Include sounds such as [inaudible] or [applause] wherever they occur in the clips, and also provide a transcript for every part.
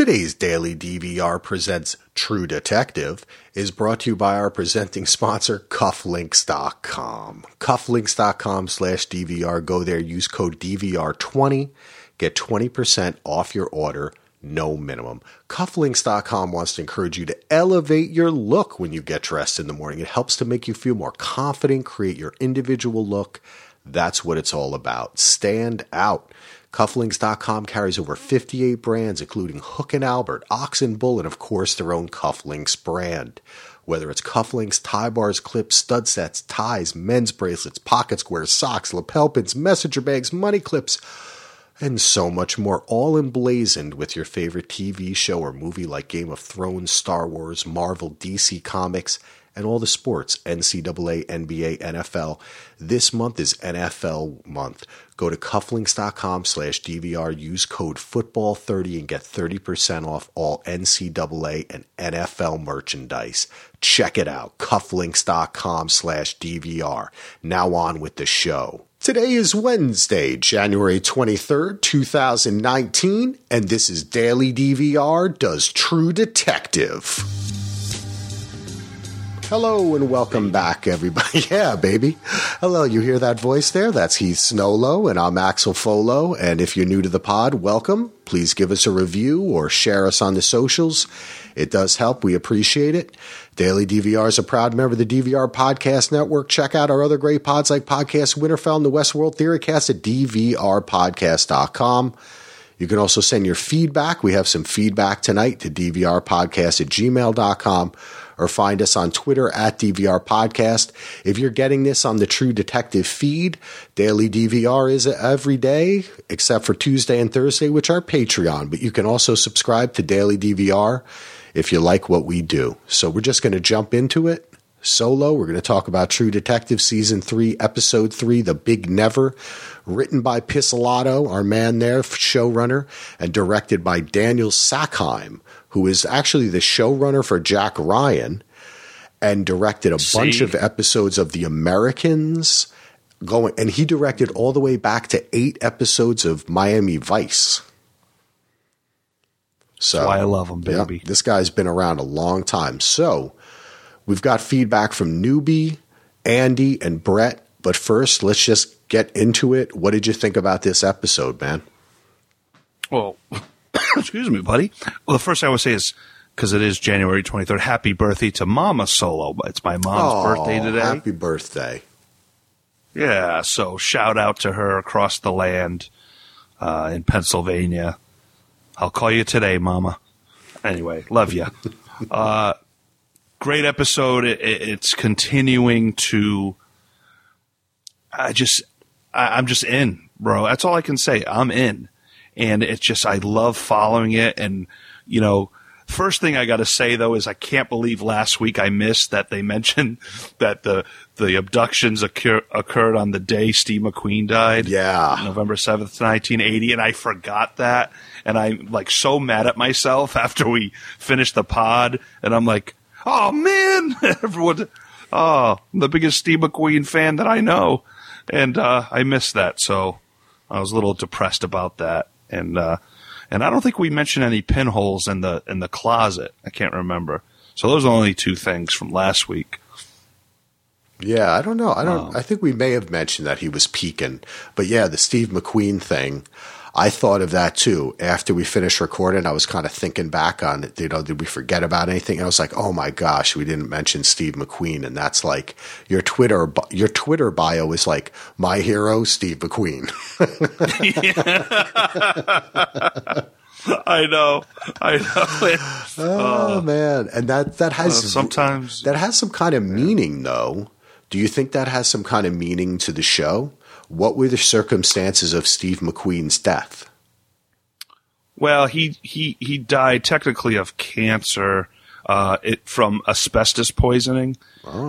Today's Daily DVR presents True Detective is brought to you by our presenting sponsor, Cufflinks.com. Cufflinks.com slash DVR. Go there, use code DVR20, get 20% off your order, no minimum. Cufflinks.com wants to encourage you to elevate your look when you get dressed in the morning. It helps to make you feel more confident, create your individual look. That's what it's all about. Stand out. Cufflinks.com carries over 58 brands, including Hook and Albert, Ox and Bull, and of course their own Cufflinks brand. Whether it's cufflinks, tie bars, clips, stud sets, ties, men's bracelets, pocket squares, socks, lapel pins, messenger bags, money clips, and so much more, all emblazoned with your favorite TV show or movie like Game of Thrones, Star Wars, Marvel, DC Comics, and all the sports NCAA, NBA, NFL. This month is NFL month. Go to cufflinks.com slash DVR, use code football30 and get 30% off all NCAA and NFL merchandise. Check it out, cufflinks.com slash DVR. Now on with the show. Today is Wednesday, January 23rd, 2019, and this is Daily DVR Does True Detective. Hello and welcome back, everybody. [laughs] Yeah, baby. Hello, you hear that voice there? That's Heath Snowlow, and I'm Axel Foley. And if you're new to the pod, welcome. Please give us a review or share us on the socials. It does help. We appreciate it. Daily DVR is a proud member of the DVR Podcast Network. Check out our other great pods like Podcast Winterfell and the Westworld Theorycast at dvrpodcast.com. You can also send your feedback. We have some feedback tonight to dvrpodcast at gmail.com or find us on Twitter at DVR Podcast. If you're getting this on the True Detective feed, Daily DVR is every day except for Tuesday and Thursday, which are Patreon. But you can also subscribe to Daily DVR if you like what we do. So we're just going to jump into it. Solo, we're going to talk about True Detective Season 3, Episode 3, The Big Never, written by Pizzolatto, our man there, showrunner, and directed by Daniel Sackheim, who is actually the showrunner for Jack Ryan and directed a See? bunch of episodes of The Americans. Going and he directed all the way back to eight episodes of Miami Vice. So That's why I love him, yeah, baby. this guy's been around a long time. So we've got feedback from Noobie, Andy, and Brett. But first, let's just get into it. What did you think about this episode, man? Well, [coughs] excuse me, buddy. Well, the first thing I would say is because it is January 23rd, happy birthday to Mama Solo. It's my mom's Aw, birthday today. Happy birthday. Yeah, so shout out to her across the land uh, in Pennsylvania. I'll call you today, Mama. Anyway, love you. [laughs] uh, great episode. It, it, it's continuing to. I just, I, I'm just in, bro. That's all I can say. I'm in, and it's just I love following it. And you know, first thing I got to say though is I can't believe last week I missed that they [laughs] mentioned that the the abductions occur, occurred on the day Steve McQueen died. Yeah. November 7th, 1980. And I forgot that. And I'm like so mad at myself [laughs] after we finished the pod. And I'm like, oh man, [laughs] everyone, oh, I'm the biggest Steve McQueen fan that I know. And, uh, I missed that. So I was a little depressed about that. And, uh, and I don't think we mentioned any pinholes in the, in the closet. I can't remember. So those are only two things from last week. Yeah, I don't know. I don't. Oh. I think we may have mentioned that he was peaking, but yeah, the Steve McQueen thing. I thought of that too after we finished recording. I was kind of thinking back on it. You know, did we forget about anything? And I was like, oh my gosh, we didn't mention Steve McQueen, and that's like your Twitter. Your Twitter bio is like my hero, Steve McQueen. [laughs] I know. I know. [laughs] oh man, and that that has Uh, sometimes that has some kind of meaning, though. Do you think that has some kind of meaning to the show? What were the circumstances of Steve McQueen's death? Well, he he he died technically of cancer, uh, it from asbestos poisoning.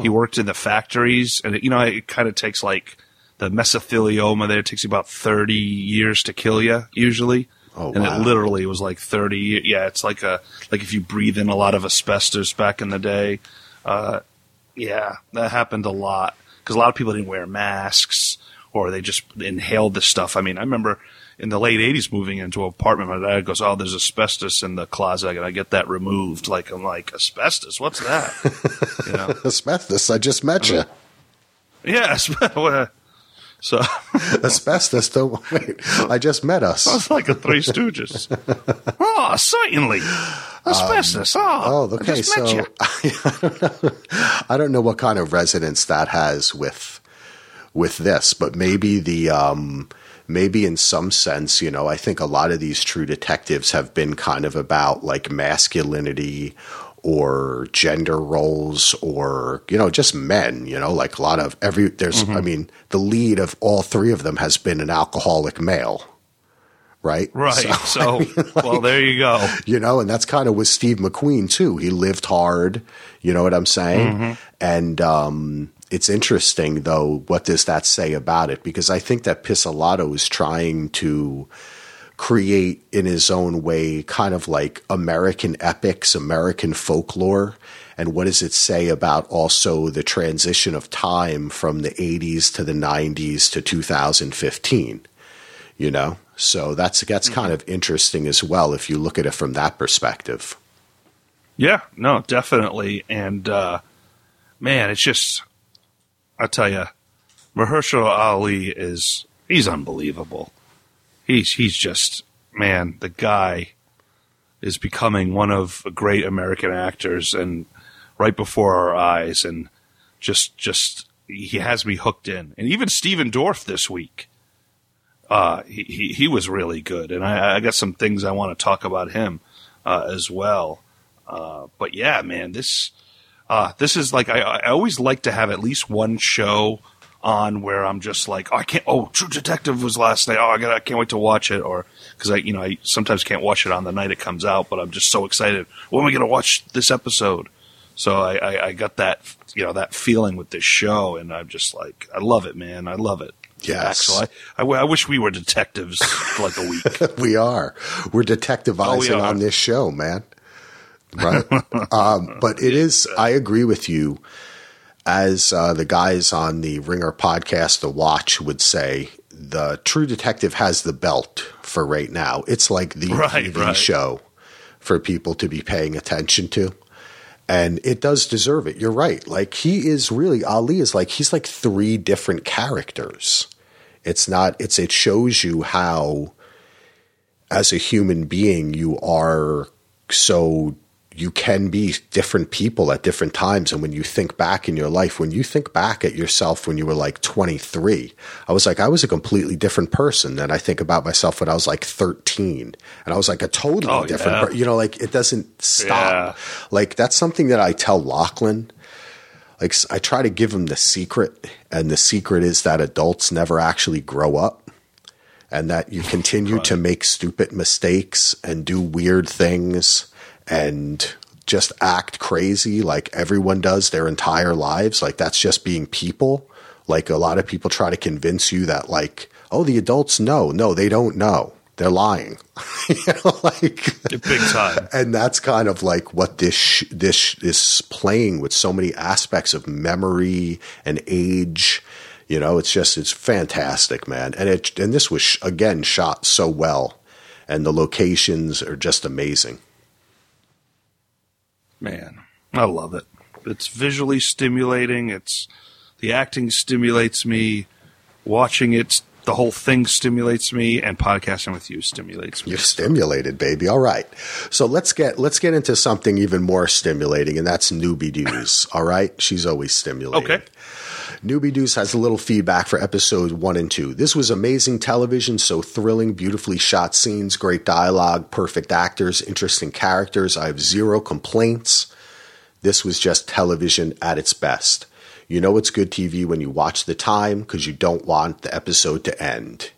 He worked in the factories, and it, you know it kind of takes like the mesothelioma. There it takes you about thirty years to kill you usually. Oh, and wow. it literally was like thirty. Yeah, it's like a like if you breathe in a lot of asbestos back in the day. Uh, yeah, that happened a lot because a lot of people didn't wear masks or they just inhaled the stuff. I mean, I remember in the late '80s moving into an apartment. My dad goes, "Oh, there's asbestos in the closet. I get that removed." Like I'm like, asbestos? What's that? [laughs] you know? Asbestos. I just met you. [laughs] Yeah. So [laughs] Asbestos. Don't wait. I just met us. it's like a Three Stooges. oh, certainly. Um, asbestos. oh, Oh, I okay. just met So you. I don't know. I don't know what kind of resonance that has with with this, but maybe the um, maybe in some sense, you know, I think a lot of these true detectives have been kind of about like masculinity or gender roles or you know just men you know like a lot of every there's Mm-hmm. i mean the lead of all three of them has been an alcoholic male right Right. So- So, [laughs] well, there you go. you know, and that's kind of with Steve McQueen too. He lived hard, you know what I'm saying? And um, it's interesting though. What does that say about it? Because I think that Pizzolatto is trying to create in his own way, kind of like American epics, American folklore. And what does it say about also the transition of time from the 80s to the 90s to 2015? you know so that's that's kind of interesting as well if you look at it from that perspective Yeah, no, definitely. And uh, man, it's just I tell you, Mahershala Ali is he's unbelievable. He's he's just man, the guy is becoming one of the great American actors and right before our eyes and just just he has me hooked in. And even Stephen Dorff this week. Uh, he, he, he was really good, and I, I got some things I want to talk about him uh, as well. Uh, but yeah, man, this uh, this is like I, I always like to have at least one show on where I'm just like, oh, I can't. Oh, True Detective was last night. Oh, I got, I can't wait to watch it. Or because I, you know, I sometimes can't watch it on the night it comes out, but I'm just so excited. When am I going to watch this episode? So I, I, I got that, you know, that feeling with this show, and I'm just like, I love it, man. I love it. Yes. Axel, I, I, I wish we were detectives for like a week. [laughs] we are we're detectivizing are. on this show man right. [laughs] Um, but it is i agree with you as uh, the guys on the ringer podcast the watch would say the true detective has the belt for right now. It's like the Right, tv right. show for people to be paying attention to. And it does deserve it. You're right. Like he is really ali is like he's like three different characters. It's not it's it shows you how as a human being you are so you can be different people at different times. And when you think back in your life when you think back at yourself when you were like 23 i was like i was a completely different person than i think about myself when i was like 13 and i was like a totally Oh, different yeah. per- you know like it doesn't stop. Yeah. like that's something that i tell lachlan. Like I try to give him the secret, and the secret is that adults never actually grow up, and that you continue to make stupid mistakes and do weird things and just act crazy like everyone does their entire lives. Like that's just being people. Like a lot of people try to convince you that like, oh, the adults know. No, they don't know. They're lying. [laughs] you know, like Big time. [laughs] and that's kind of like what this sh- this sh- is playing with so many aspects of memory and age. You know, it's just it's fantastic, man. And it and this was sh- again shot so well, and the locations are just amazing. Man, I love it. It's visually stimulating. It's the acting stimulates me. Watching it, the whole thing stimulates me, and podcasting with you stimulates me. You're stimulated, baby. All right. So let's get let's get into something even more stimulating, and that's Noobie Deuce. [laughs] All right. She's always stimulating. Okay. Noobie Deuce has a little feedback for episode one and two. This was amazing television, so thrilling, beautifully shot scenes, great dialogue, perfect actors, interesting characters. I have zero complaints. This was just television at its best. You know it's good TV when you watch the time because you don't want the episode to end.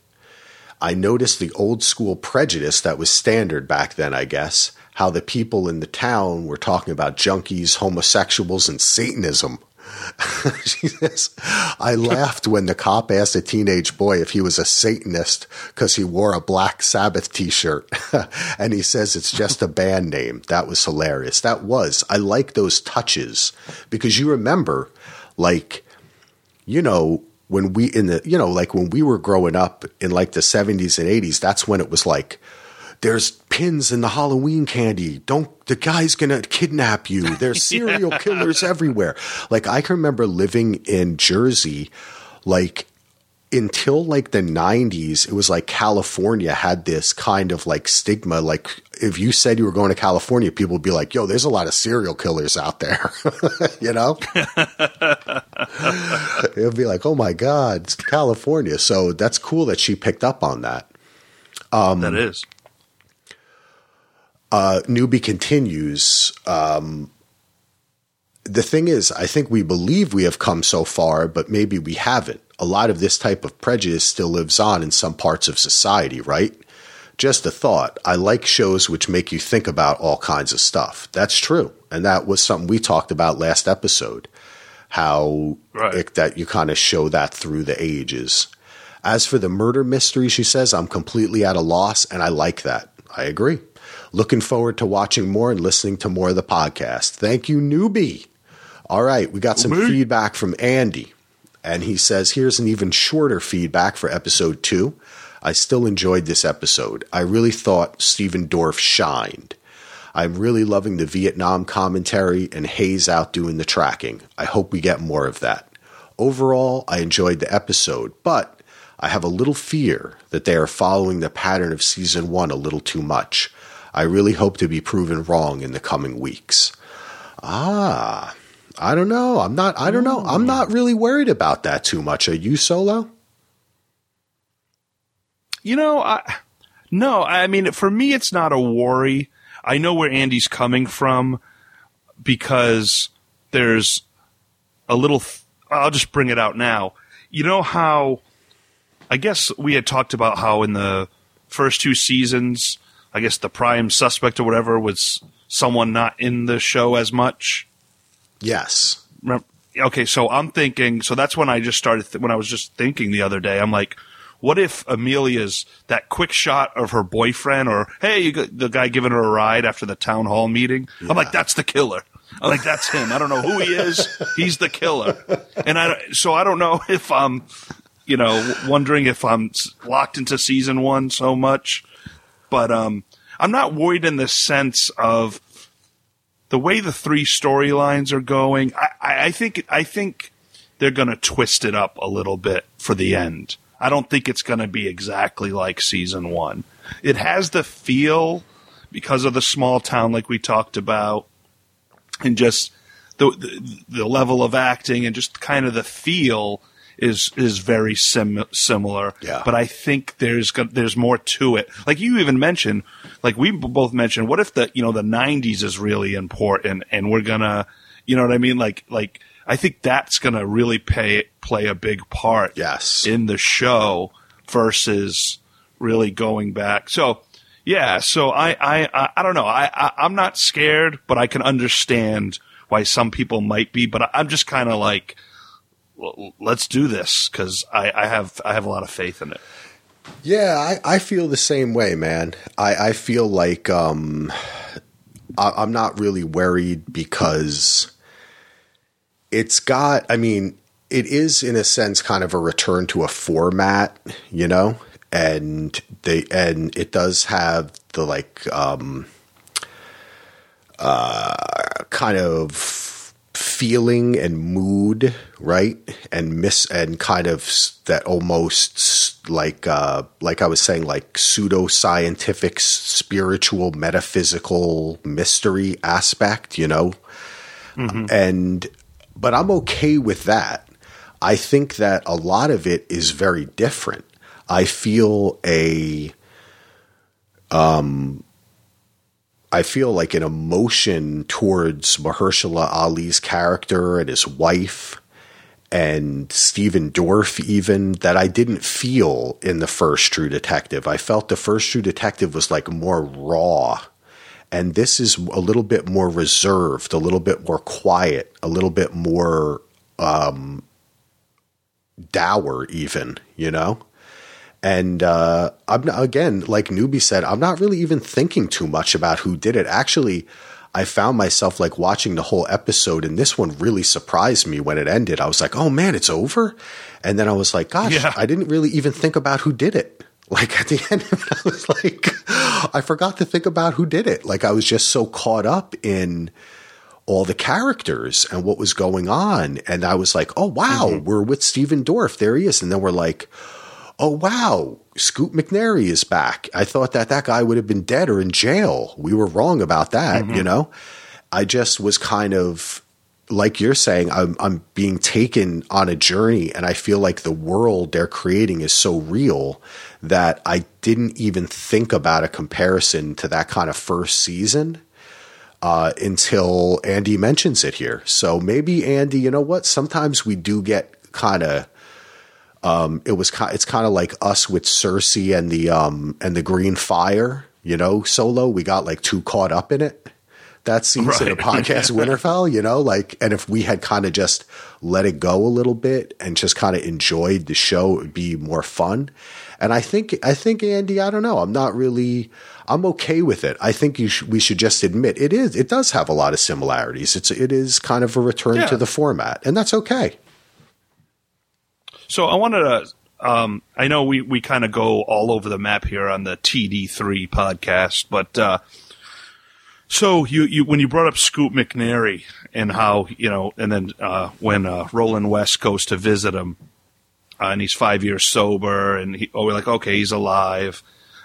I noticed the old school prejudice that was standard back then, I guess, how the people in the town were talking about junkies, homosexuals, and Satanism. [laughs] she says, I laughed when the cop asked a teenage boy if he was a Satanist because he wore a Black Sabbath t shirt. [laughs] and he says it's just a band name. That was hilarious. That was. I like those touches because you remember, like, you know, when we in the you know like when we were growing up in like the 70s and 80s that's when it was like there's pins in the Halloween candy. Don't the guy's gonna kidnap you. There's [laughs] serial killers everywhere. Like I can remember living in Jersey, like until like the 90s, it was like California had this kind of like stigma. Like if you said you were going to California, people would be like, yo, there's a lot of serial killers out there. [laughs] you know? [laughs] it would be like, oh my God, it's California. So that's cool that she picked up on that. Um, that is uh, Noobie continues. Um, the thing is, I think we believe we have come so far, but maybe we haven't. A lot of this type of prejudice still lives on in some parts of society, right? Just a thought. I like shows which make you think about all kinds of stuff. That's true. And that was something we talked about last episode. How right. it, that you kind of show that through the ages. As for the murder mystery, she says, I'm completely at a loss, and I like that. I agree. Looking forward to watching more and listening to more of the podcast. Thank you, Noobie. All right, we got some Noobie. feedback from Andy, and he says here's an even shorter feedback for episode two. I still enjoyed this episode. I really thought Stephen Dorff shined. I'm really loving the Vietnam commentary and Hayes out doing the tracking. I hope we get more of that. Overall, I enjoyed the episode, but I have a little fear that they are following the pattern of season one a little too much. I really hope to be proven wrong in the coming weeks. Ah, I don't know. I'm not, I don't know. I'm not really worried about that too much. Are you solo? You know, I, no, I mean, for me, it's not a worry. I know where Andy's coming from because there's a little, th- I'll just bring it out now. You know how, I guess we had talked about how in the first two seasons, I guess the prime suspect or whatever was someone not in the show as much. Yes. Okay, so I'm thinking. So that's when I just started. Th- when I was just thinking the other day, I'm like, what if Amelia's that quick shot of her boyfriend, or hey, you got the guy giving her a ride after the town hall meeting? Yeah. I'm like, that's the killer. I'm like, that's him. I don't know who he is. He's the killer. And I so I don't know if I'm, you know, wondering if I'm locked into season one so much but um, I'm not worried in the sense of the way the three storylines are going. I, I, think I think they're going to twist it up a little bit for the end. I don't think it's going to be exactly like season one. It has the feel because of the small town, like we talked about, and just the, the, the level of acting and just kind of the feel is is very sim- similar. Yeah. But I think there's there's more to it. Like you even mentioned, like we both mentioned, what if the you know the '90s is really important and we're gonna, you know what I mean? Like like I think that's gonna really pay play a big part. Yes. In the show versus really going back. So. Yeah, so I, I, I, don't know. I, I, I'm not scared, but I can understand why some people might be. But I'm just kind of like, let's do this because I, I, have I have a lot of faith in it. Yeah, I, I feel the same way, man. I, I feel like um, I, I'm not really worried because it's got. I mean, it is in a sense kind of a return to a format, you know, and they and it does have the like um, uh, kind of feeling and mood, right? And miss and kind of that almost like uh, like I was saying, like pseudo scientific, spiritual, metaphysical mystery aspect, you know. Mm-hmm. And but I'm okay with that. I think that a lot of it is very different. I feel a um I feel like an emotion towards Mahershala Ali's character and his wife and Stephen Dorff even that I didn't feel in the first True Detective. I felt the first True Detective was like more raw. And this is a little bit more reserved, a little bit more quiet, a little bit more um, dour, even, you know? And uh, I'm again, like Noobie said, I'm not really even thinking too much about who did it. Actually, I found myself like watching the whole episode, and this one really surprised me when it ended. I was like, "Oh man, it's over," and then I was like, "Gosh, Yeah. I didn't really even think about who did it." [laughs] Like at the end of it, I was like, I forgot to think about who did it. Like I was just so caught up in all the characters and what was going on. And I was like, oh, wow, we're with Stephen Dorff. There he is. And then we're like, oh, wow, Scoot McNairy is back. I thought that that guy would have been dead or in jail. We were wrong about that, you know? I just was kind of like you're saying, I'm, I'm being taken on a journey, and I feel like the world they're creating is so real that I didn't even think about a comparison to that kind of first season uh, until Andy mentions it here. So maybe Andy, you know what? Sometimes we do get kind of. Um, it was ki- it's kind of like us with Cersei and the um and the Green Fire, you know, solo. We got like too caught up in it that season of Right. [laughs] podcast Winterfell, you know, like, and if we had kind of just let it go a little bit and just kind of enjoyed the show, it would be more fun. And I think, I think Andy, I don't know, I'm not really, I'm okay with it. I think you sh- we should just admit it is, it does have a lot of similarities. It's, it is kind of a return Yeah. to the format, and that's okay. So I wanted to. Um, I know we, we kind of go all over the map here on the TD3 podcast, but uh, so you, you when you brought up Scoot McNairy and how you know, and then uh, when uh, Roland West goes to visit him, uh, and he's five years sober, and he, oh, we're like, okay, he's alive.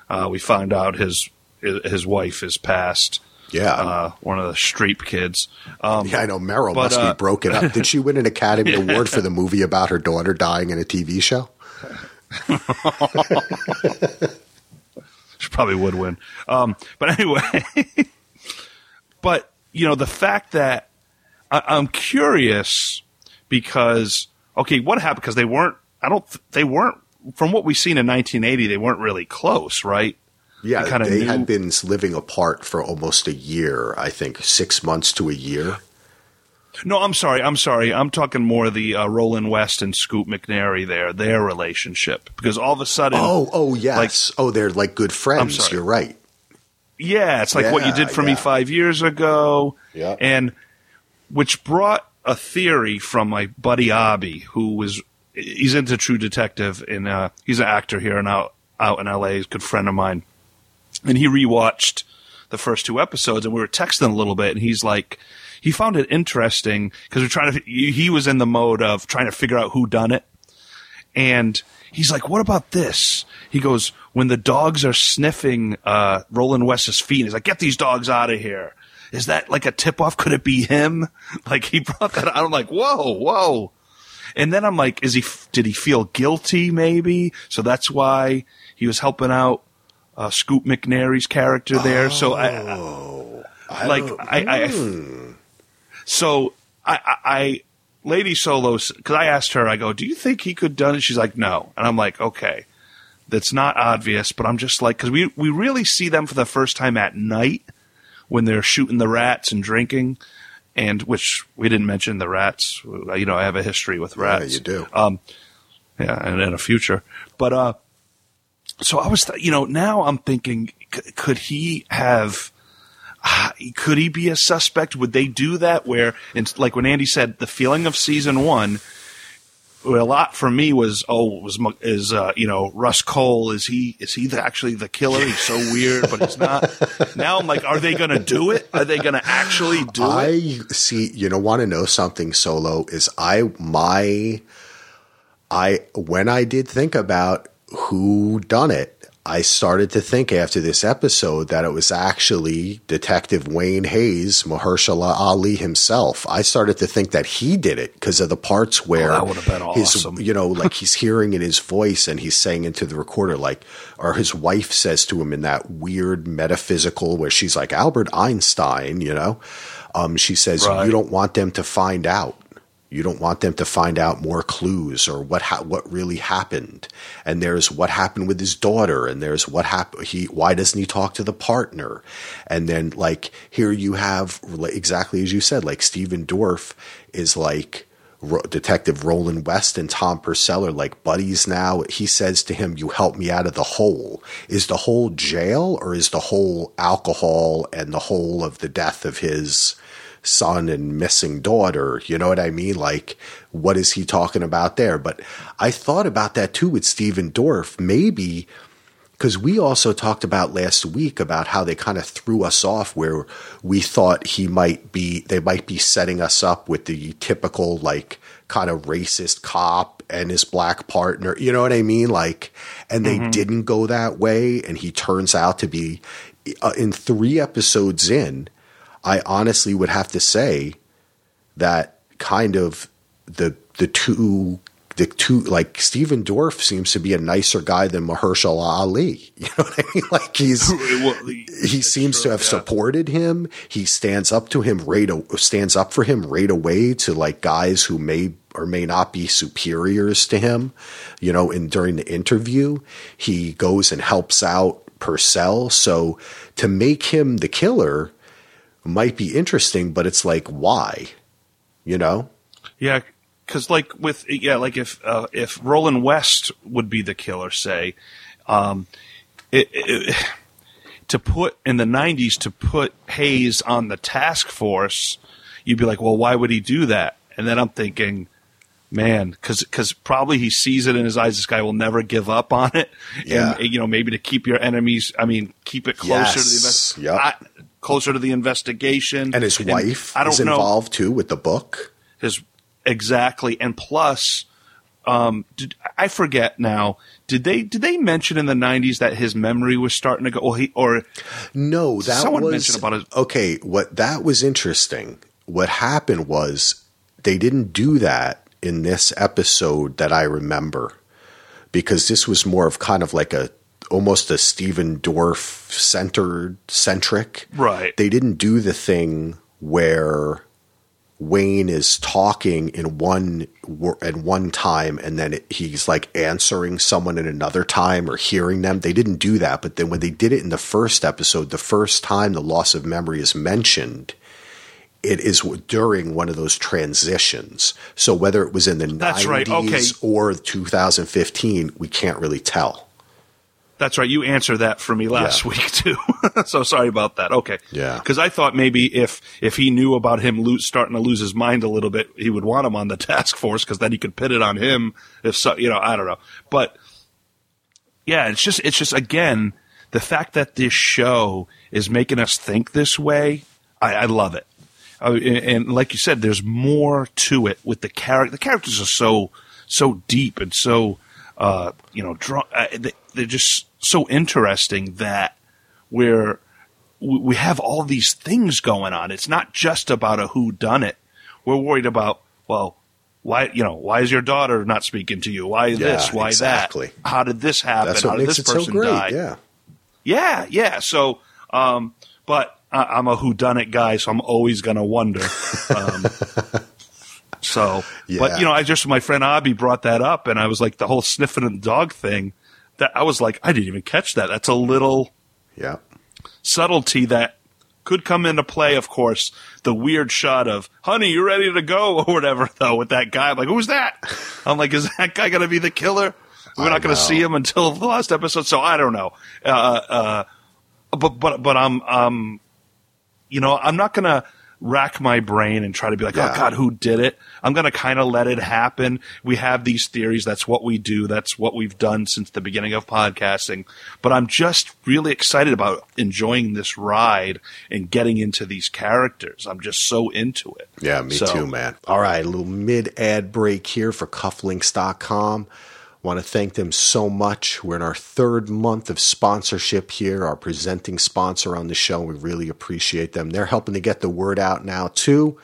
Uh, we find out his his wife is passed. Yeah. Uh, one of the street kids. Um, yeah, I know Meryl but, must uh, be broken up. Did she win an Academy [laughs] Award for the movie about her daughter dying in a TV show? [laughs] She probably would win. Um, but anyway, [laughs] but you know the fact that I, I'm curious because okay, what happened? Because they weren't. I don't. They weren't. From what we've seen in 1980, they weren't really close, right? Yeah, They kinda they knew- had been living apart for almost a year, I think, six months to a year. No, I'm sorry. I'm sorry. I'm talking more the uh, Roland West and Scoot McNairy there, their relationship, because all of a sudden, Oh, oh, yes. oh, they're like good friends. You're right. Yeah, it's like what you did for yeah. me five years ago. Yeah. And which brought a theory from my buddy Abby, who was he's into True Detective and uh, he's an actor here and out out in LA, he's a good friend of mine. And he rewatched the first two episodes and we were texting a little bit and he's like he found it interesting because we're trying to he was in the mode of trying to figure out who done it and he's like, "What about this?" He goes, "When the dogs are sniffing uh, Roland West's feet, he's like, get these dogs out of here." Is that like a tip off? Could it be him? [laughs] Like he brought that out. I'm like, whoa, whoa. And then I'm like, is he? Did he feel guilty? Maybe. So that's why he was helping out uh, Scoot McNairy's character there. So I, I like I, I so I, I, I Lady Solo because I asked her, I go, do you think he could done it? She's like, no. And I'm like, okay, that's not obvious, but I'm just like, because we, we really see them for the first time at night when they're shooting the rats and drinking, and which we didn't mention the rats. You know, I have a history with rats. Yeah, you do. Um, yeah, and in a future. But, uh, so I was, th- you know, now I'm thinking, c- could he have, [sighs] could he be a suspect? Would they do that? Where, and like when Andy said, the feeling of season one, a lot for me was, oh, was is uh, you know Rust Cohle? Is he is he the, actually the killer? He's so weird, but he's not. [laughs] now I'm like, are they going to do it? Are they going to actually do it? I see. You know, want to know something? Solo is I my I when I did think about who done it, I started to think after this episode that it was actually Detective Wayne Hayes, Mahershala Ali himself. I started to think that he did it because of the parts where that his, awesome. you know, like he's hearing in his voice and he's saying into the recorder, like, or his wife says to him in that weird metaphysical where she's like Albert Einstein, you know, um, she says, Right. you don't want them to find out. You don't want them to find out more clues or what ha- what really happened. And there's what happened with his daughter, and there's what happened. He why doesn't he talk to the partner? And then like here you have exactly as you said, like Stephen Dorff is like Detective Roland West and Tom Purcell are like buddies now. He says to him, You helped me out of the hole. Is the whole jail or is the whole alcohol and the whole of the death of his son and missing daughter? You know what I mean? Like, what is he talking about there? But I thought about that too with Stephen Dorff. Maybe because we also talked about last week about how they kind of threw us off where we thought he might be they might be setting us up with the typical like kind of racist cop and his black partner you know what i mean like and they mm-hmm. didn't go that way and he turns out to be uh, in 3 episodes in i honestly would have to say that kind of the the two the two like Stephen Dorff seems to be a nicer guy than Mahershala Ali. [laughs] You know what I mean? [laughs] Like he's he seems true, to have yeah. supported him. He stands up to him right stands up for him right away to like guys who may or may not be superiors to him. You know, in during the interview, he goes and helps out Purcell. So to make him the killer might be interesting, but it's like why? You know? Yeah, because like with yeah, like if uh, if Roland West would be the killer, say, um, it, it, to put in the '90s to put Hayes on the task force, you'd be like, well, why would he do that? And then I'm thinking, man, because because probably he sees it in his eyes. This guy will never give up on it. Yeah, and, you know, maybe to keep your enemies. I mean, keep it closer yes. to the invest- yep. Closer to the investigation. And his wife I don't is involved too with the book. His Exactly, and plus, um, did, I forget now. Did they did they mention in the '90s that his memory was starting to go? Or, he, or no, that someone was mentioned about it. Okay, what that was interesting. What happened was they didn't do that in this episode that I remember because this was more of kind of like a almost a Stephen Dorff centered centric. Right. They didn't do the thing where Wayne is talking in one at one time and then it, he's like answering someone in another time or hearing them. They didn't do that, but then when they did it in the first episode, the first time the loss of memory is mentioned, it is during one of those transitions. So whether it was in the That's 90s right. okay. or 2015, we can't really tell. That's right. You answered that for me last yeah. [laughs] week too. [laughs] so sorry about that. Okay. Yeah. Because I thought maybe if if he knew about him lo- starting to lose his mind a little bit, he would want him on the [laughs] task force because then he could pit it on him. If so, you know, I don't know. But yeah, it's just it's just again the fact that this show is making us think this way. I, I love it. Uh, and, and like you said, there's more to it with the character. The characters are so so deep and so uh, you know, draw, uh, they, they're just so interesting that we're we have all these things going on. It's not just about a who done it. We're worried about well, why you know why is your daughter not speaking to you? Why yeah, this? Why exactly. that? How did this happen? How did this person so die? Yeah, yeah, yeah. So, um, but I, am a who done it guy, so I'm always gonna wonder. Um, [laughs] so, yeah. but you know, I just my friend Abby brought that up, and I was like the whole sniffing the dog thing that I was like, I didn't even catch that. That's a little yeah subtlety that could come into play. Of course, the weird shot of "Honey, you ready to go?" [laughs] or whatever. Though with that guy, I'm like, who's that? I'm like, is that guy going to be the killer? We're not going to see him until the last episode, so I don't know. Uh, uh, but but but I'm um, you know, I'm not going to rack my brain and try to be like, oh, yeah. oh God, who did it? I'm going to kind of let it happen. We have these theories. That's what we do. That's what we've done since the beginning of podcasting. But I'm just really excited about enjoying this ride and getting into these characters. I'm just so into it. Yeah, me so, too, man. All right, a little mid ad break here for cufflinks.com. Want to thank them so much. We're in our third month of sponsorship here, our presenting sponsor on the show. We really appreciate them. They're helping to get the word out now, too.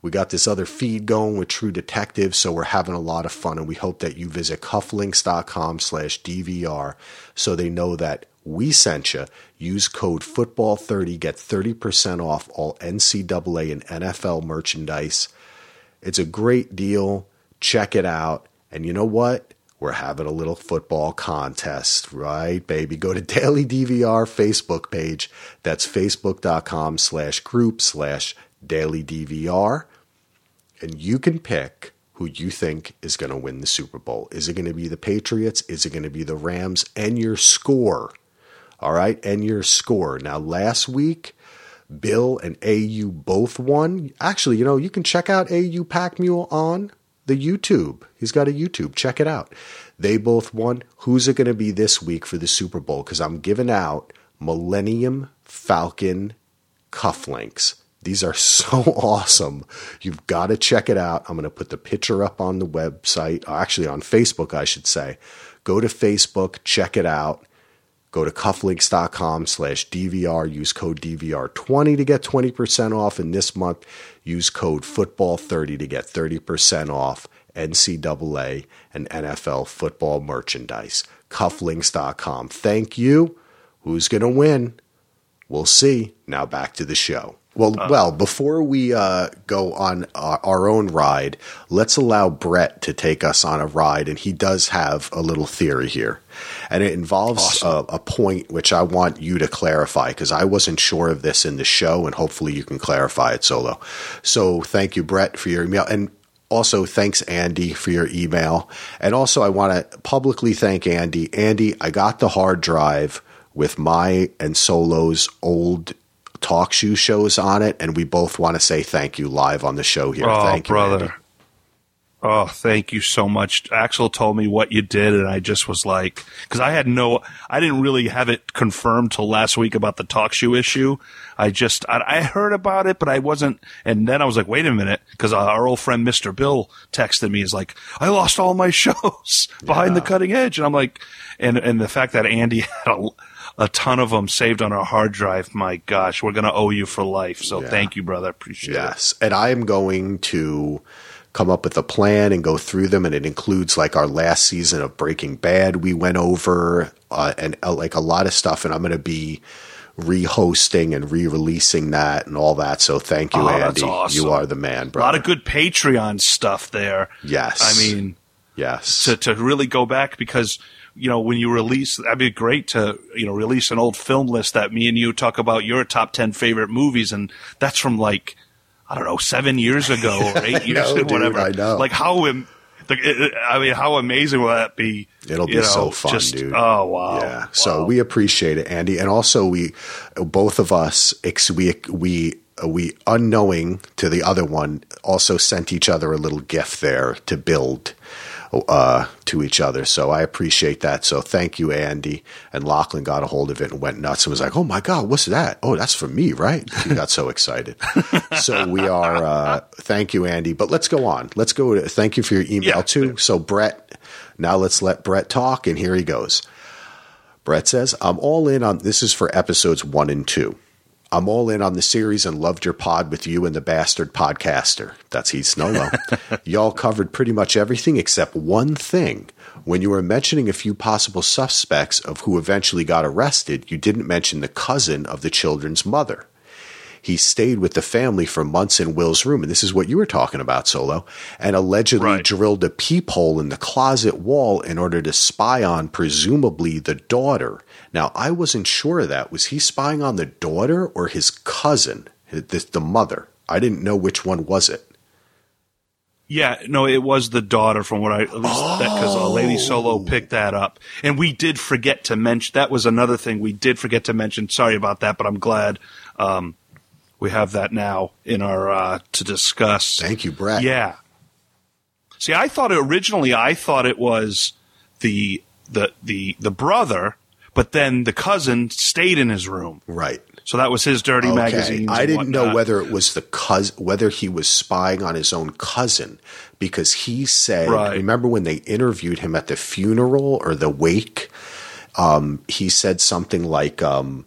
We got this other feed going with True Detective, so we're having a lot of fun, and we hope that you visit cufflinks.com slash DVR so they know that we sent you. Use code football30, get 30% off all NCAA and NFL merchandise. It's a great deal. Check it out. And you know what? We're having a little football contest, right, baby? Go to [laughs] Daily DVR Facebook page. That's facebook.com slash group slash Daily DVR. And you can pick who you think is going to win the Super Bowl. Is it going to be the Patriots? Is it going to be the Rams? And your score. All right. And your score. Now, last week, Bill and AU both won. Actually, you know, you can check out AU Pack Mule on the YouTube. He's got a YouTube. Check it out. They both won. Who's it going to be this week for the Super Bowl? Because I'm giving out Millennium Falcon cufflinks. These are [laughs] so awesome. You've got to check it out. I'm going to put the picture up on the website, uh, actually on Facebook, I should say. Go to Facebook, check it out. Go to cufflinks.com slash DVR. Use code DVR20 to get 20% off. And this month, use code football30 to get 30% off NCAA and NFL football merchandise. Cufflinks.com. Thank you. Who's going to win? We'll see. Now back to the show. Well, uh, well, before we uh, go on our, our, own ride, let's allow Brett to take us on a ride, and he does have a little theory here, and it involves awesome. a, a, point which I want you to clarify because I wasn't sure of this in the show, and hopefully you can clarify it solo. So, thank you, Brett, for your email, and also thanks Andy for your email, and also I want to publicly thank Andy. Andy, I got the hard drive with my and Solo's old TalkShoe shows on it, and we both want to say thank you live on the show here. Oh, thank you, brother. Andy. Oh, thank you so much. Axel told me what you did, and I just was like, because I had no, I didn't really have it confirmed till last week about the TalkShoe issue. I just, I, I heard about it, but I wasn't, and then I was like, wait a minute, because our old friend Mr. Bill texted me, he's like, I lost all my [laughs] shows behind yeah. the cutting edge. And I'm like, and, and the fact that Andy [laughs] had a, a ton of them saved on our hard drive. My gosh, we're going to owe you for life. So yeah. thank you, brother. Appreciate yes. it. Yes. And I am going to come up with a plan and go through them. And it includes like our last season of Breaking Bad we went over uh, and uh, like a lot of stuff. And I'm going to be rehosting and re-releasing that and all that. So thank you, oh, Andy. Awesome. You are the man, bro. A lot of good Patreon stuff there. Yes. I mean, yes. To, to really go back because – you know, when you release, that'd be great to, you know, release an old film list that me and you talk about your top 10 favorite movies. And that's from like, I don't know, seven years ago or [laughs] eight years know, or whatever. Dude, I know. Like how, Im- I mean, how amazing will that be? It'll be know, so fun, just, dude. Oh wow! Yeah. Wow. So we appreciate it, Andy, and also we, both of us, we we we unknowing to the other one, also sent each other a little gift there to build uh, to each other. So I appreciate that. So thank you, Andy. And Lachlan got a hold of it and went nuts and was like, "Oh my god, what's that? Oh, that's for me, right?" He got so excited. [laughs] so we are. Uh, thank you, Andy. But let's go on. Let's go. To, thank you for your email yeah. too. So Brett, now let's let Brett talk. And here he goes. Brett says, "I'm all in on this is for episodes one and two. I'm all in on the series and loved your pod with you and the bastard podcaster. That's Heath Snowlow. [laughs] Y'all covered pretty much everything except one thing. When you were mentioning a few possible suspects of who eventually got arrested, you didn't mention the cousin of the children's mother. He stayed with the family for months in Will's room, and this is what you were talking about, Solo, and allegedly right. drilled a peephole in the closet wall in order to spy on, presumably, the daughter. Now, I wasn't sure of that. Was he spying on the daughter or his cousin, the, the mother? I didn't know which one was it. Yeah, no, it was the daughter from what I at least because oh. Lady Solo picked that up, and we did forget to mention that was another thing we did forget to mention. Sorry about that, but I'm glad um, we have that now in our uh, to discuss. Thank you, Brett. Yeah. See, I thought originally I thought it was the the the the brother, but then the cousin stayed in his room. Right. So that was his dirty okay. magazine. I didn't know whether it was the cousin, whether he was spying on his own cousin, because he said, right. remember when they interviewed him at the funeral or the wake? Um, he said something like, um,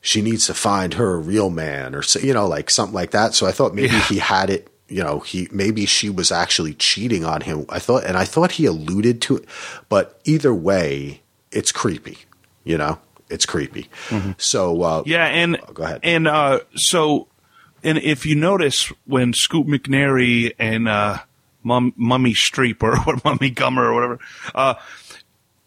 she needs to find her a real man or you know like something like that so i thought maybe yeah. he had it you know he maybe she was actually cheating on him i thought and i thought he alluded to it but either way it's creepy you know it's creepy mm-hmm. so uh, yeah and oh, go ahead and uh, so and if you notice when scoot mcnairy and uh, Mum, mummy streep or [laughs] Mamie Gummer or whatever uh,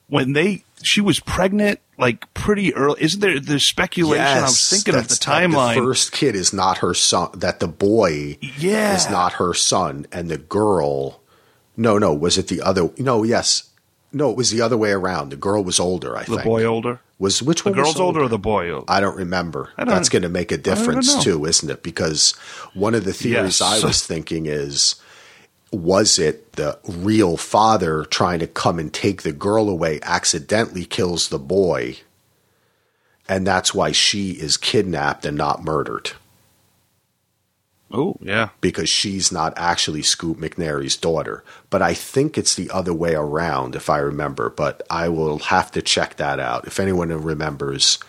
when they she was pregnant like pretty early. Isn't there the speculation? Yes, I was thinking of the timeline. The first kid is not her son. That the boy yeah. is not her son, and the girl No, no. Was it the other? No, yes. No, it was the other way around. The girl was older. I think. The think boy older? was which The one? was girl's older or the boy older? I don't remember. I don't- That's going to make a difference too, isn't it? Because one of the theories Yes. I was [laughs] thinking is was it the real father trying to come and take the girl away accidentally kills the boy and that's why she is kidnapped and not murdered Oh, yeah. because she's not actually Scoot McNairy's daughter. But I think it's the other way around, if I remember. But I will have to check that out. If anyone remembers,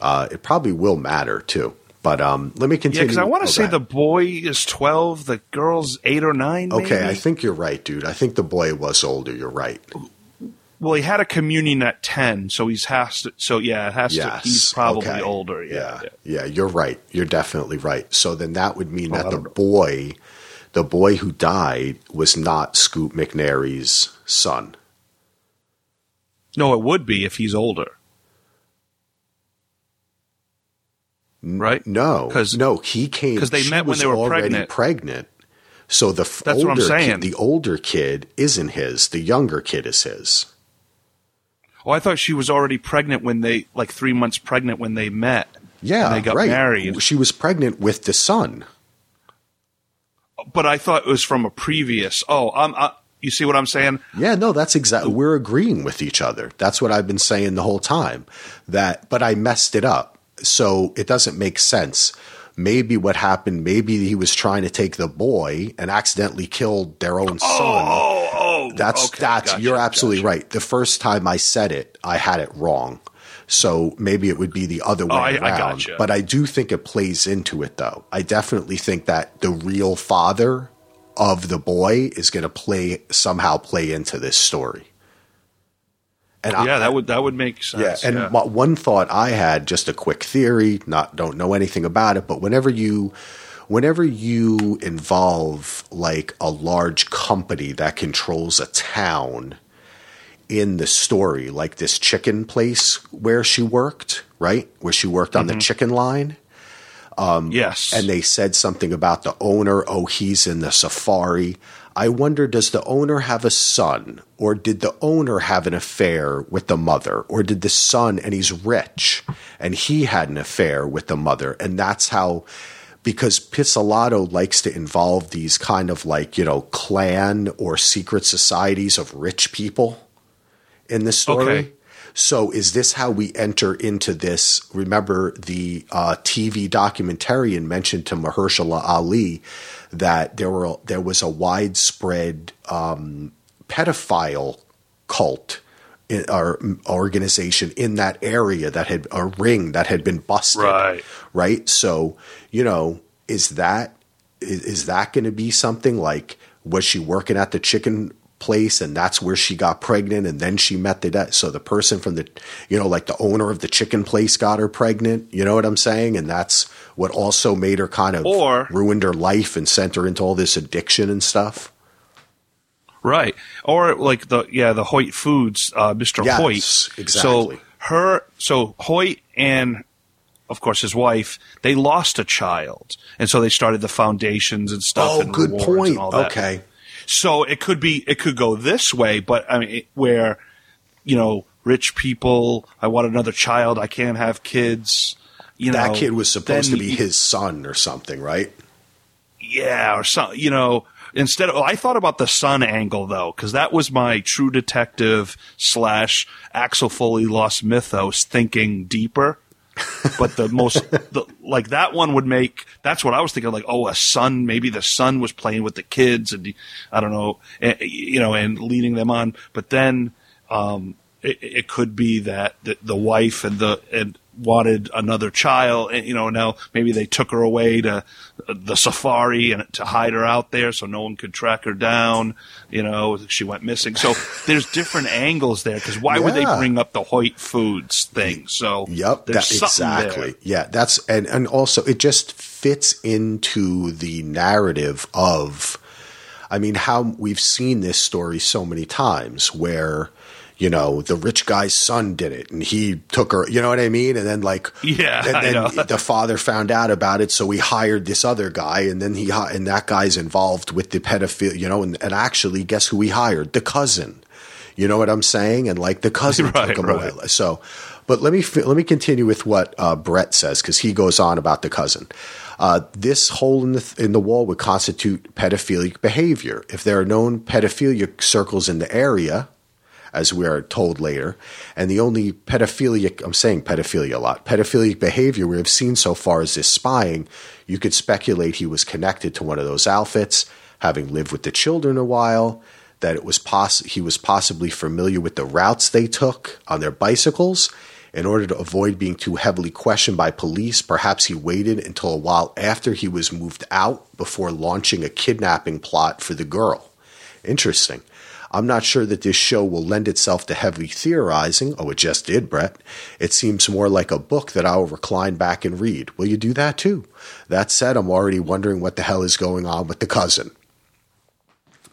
uh, it probably will matter too. But um, let me continue. Yeah, because I want Oh, to say go the boy is 12, the girl's 8 or 9. Okay, maybe? I think you're right, dude. I think the boy was older. You're right. Well, he had a communion at 10, so he's has to, so yeah, it has Yes. to, he's probably okay. older. Yeah. yeah. Yeah, you're right. You're definitely right. So then that would mean Well, that the know. boy, the boy who died, was not Scoot McNairy's son. No, it would be if he's older. Right? No, because no, he came because they met when they were pregnant. pregnant. So the f- That's older. Kid, the older kid isn't his. The younger kid is his. Oh, I thought she was already pregnant when they, like three months pregnant when they met. Yeah, they got right. married. She was pregnant with the son. But I thought it was from a previous. Oh, I'm, I, you see what I'm saying? Yeah, no, that's exactly. We're agreeing with each other. That's what I've been saying the whole time. That, but I messed it up, so it doesn't make sense. Maybe what happened? Maybe he was trying to take the boy and accidentally killed their own oh, son. Oh, oh, That's okay, that's gotcha, you're absolutely gotcha. right. The first time I said it, I had it wrong. So maybe it would be the other oh, way Oh, I- I around. gotcha. But I do think it plays into it though. I definitely think that the real father of the boy is going to play somehow play into this story. And I, Yeah, that would that would make yeah, sense. and yeah. one thought I had, just a quick theory, not don't know anything about it, but whenever you whenever you involve like a large company that controls a town in the story, like this chicken place where she worked, right? Where she worked on the mm-hmm. chicken line. Um, yes, And they said something about the owner. Oh, he's in the safari. I wonder, does the owner have a son? Or did the owner have an affair with the mother? Or did the son, and he's rich, and he had an affair with the mother? And that's how, because Pizzolatto likes to involve these kind of like, you know, clan or secret societies of rich people in this story. Okay. So is this how we enter into this? Remember the uh, TV documentarian mentioned to Mahershala Ali that there were there was a widespread um, pedophile cult or mm, organization in that area that had a ring that had been busted. Right. Right. So you know, is that is, is that going to be something like was she working at the chicken place and that's where she got pregnant and then she met the de- so the person from the you know like the owner of the chicken place got her pregnant you know what i'm saying and that's what also made her kind of Or- ruined her life and sent her into all this addiction and stuff right. Or like the yeah the Hoyt Foods, uh, Mr. Yes, Hoyt. exactly. So her, so Hoyt and of course his wife, they lost a child, and so they started the foundations and stuff. oh and good point. point And all that. okay So it could be it could go this way, but I mean it- where you know rich people, I want another child, I can't have kids. You that know, kid was supposed to be you- his son or something right yeah, or some, you know, instead of, I thought about the sun angle though, because that was my true detective slash Axel Foley lost mythos thinking deeper. but the most, [laughs] the, like that one would make, that's what I was thinking, like, oh, a son, maybe the son was playing with the kids and, I don't know, eh, you know, and leading them on. But then, um, it, it could be that the, the wife and the, and, wanted another child and you know now maybe they took her away to uh, the safari and to hide her out there so no one could track her down you know she went missing so [laughs] there's different angles there because why would they bring up the Hoyt Foods thing so Yep, that, exactly. there. Yeah, that's and and also it just fits into the narrative of I mean how we've seen this story so many times where you know, the rich guy's son did it and he took her, you know what I mean? And then like, Yeah, and then the father found out about it. So he hired this other guy and then he, and that guy's involved with the pedophile, you know, and, and actually guess who he hired? The cousin. You know what I'm saying? And like the cousin [laughs] Right, took him right. away. So, but let me let me continue with what uh, Brett says because he goes on about the cousin. Uh, this hole in the in the wall would constitute pedophilic behavior if there are known pedophilic circles in the area, as we are told later, and the only pedophilic I'm saying pedophilia a lot pedophilic behavior we have seen so far is this spying. You could speculate he was connected to one of those outfits, having lived with the children a while that it was poss- he was possibly familiar with the routes they took on their bicycles. In order to avoid being too heavily questioned by police, perhaps he waited until a while after he was moved out before launching a kidnapping plot for the girl. Interesting. I'm not sure that this show will lend itself to heavy theorizing. Oh, it just did, Brett. It seems more like a book that I will recline back and read. Will you do that too? That said, I'm already wondering what the hell is going on with the cousin.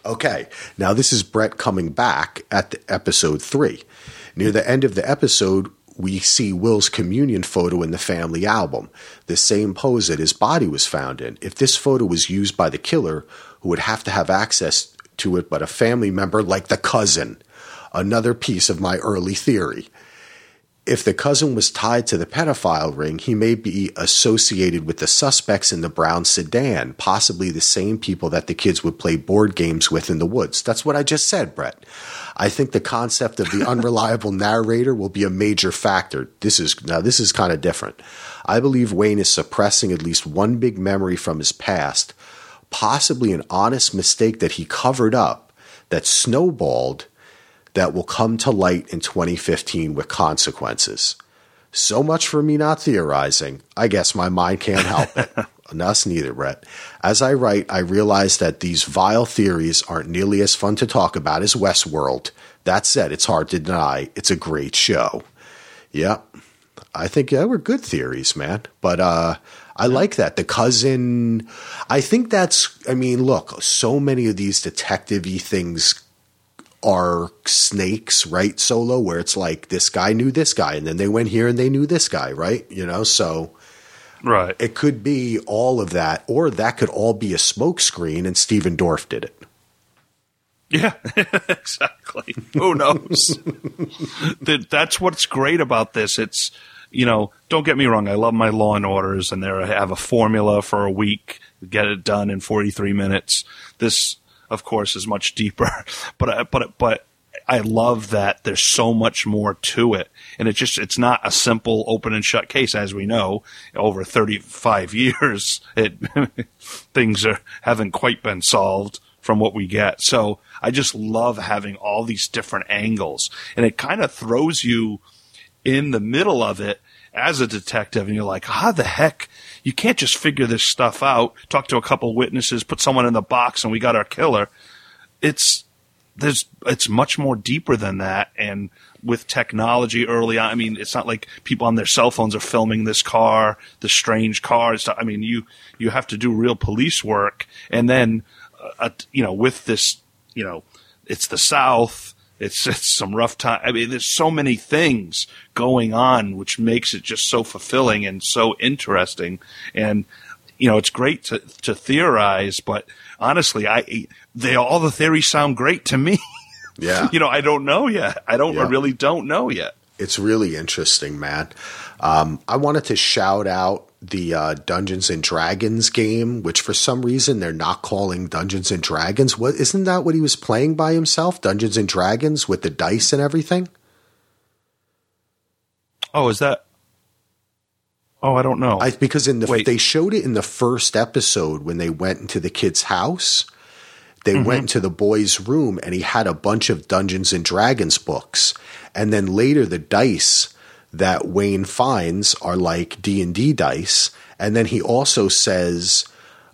Okay, now this is Brett coming back at the episode three. Near the end of the episode, we see Will's communion photo in the family album, the same pose that his body was found in. If this photo was used by the killer, who would have to have access to it but a family member like the cousin? Another piece of my early theory if the cousin was tied to the pedophile ring, he may be associated with the suspects in the brown sedan, possibly the same people that the kids would play board games with in the woods. That's what I just said, Brett. I think the concept of the [laughs] unreliable narrator will be a major factor. This is now this is kind of different. I believe Wayne is suppressing at least one big memory from his past, possibly an honest mistake that he covered up that snowballed that will come to light in 2015 with consequences. So much for me not theorizing. I guess my mind can't help it. [laughs] And Us neither, Brett. As I write, I realize that these vile theories aren't nearly as fun to talk about as Westworld. That said, it's hard to deny it's a great show. Yep. I think yeah, were good theories, man. But uh I like that. The cousin I think that's I mean, look, so many of these detective-y things are snakes, right? Solo, where it's like this guy knew this guy, and then they went here and they knew this guy, right? You know, so Right. it could be all of that, or that could all be a smokescreen, and Stephen Dorff did it. Yeah, [laughs] exactly. Who knows? [laughs] that's what's great about this. It's, you know, don't get me wrong. I love my Law and Orders, and they have a formula for a week, get it done in 43 minutes. This, of course, is much deeper, [laughs] but I- but but I love that there's so much more to it, and it just it's not a simple open and shut case, as we know. Over 35 [laughs] years, it [laughs] things are haven't quite been solved from what we get. So I just love having all these different angles, and it kind of throws you in the middle of it as a detective, and you're like, how the heck? You can't just figure this stuff out. Talk to a couple witnesses, put someone in the box, and we got our killer. It's there's it's much more deeper than that, and with technology early on, I mean, it's not like people on their cell phones are filming this car, the strange car. I mean, you you have to do real police work, and then uh, you know, with this, you know, it's the South. It's it's some rough time. I mean, there's so many things going on, which makes it just so fulfilling and so interesting. And you know, it's great to to theorize, but honestly, I they all the theories sound great to me. Yeah. [laughs] you know, I don't know yet. I don't. I really don't know yet. It's really interesting, man. Um, I wanted to shout out the uh, Dungeons and Dragons game, which for some reason they're not calling Dungeons and Dragons. What isn't that what he was playing by himself? Dungeons and Dragons with the dice and everything. Oh, is that? Oh, I don't know. I, because in the Wait. they showed it in the first episode when they went into the kid's house. They Mm-hmm. went into the boy's room and he had a bunch of Dungeons and Dragons books. And then later the dice that Wayne finds are like D&D dice. And then he also says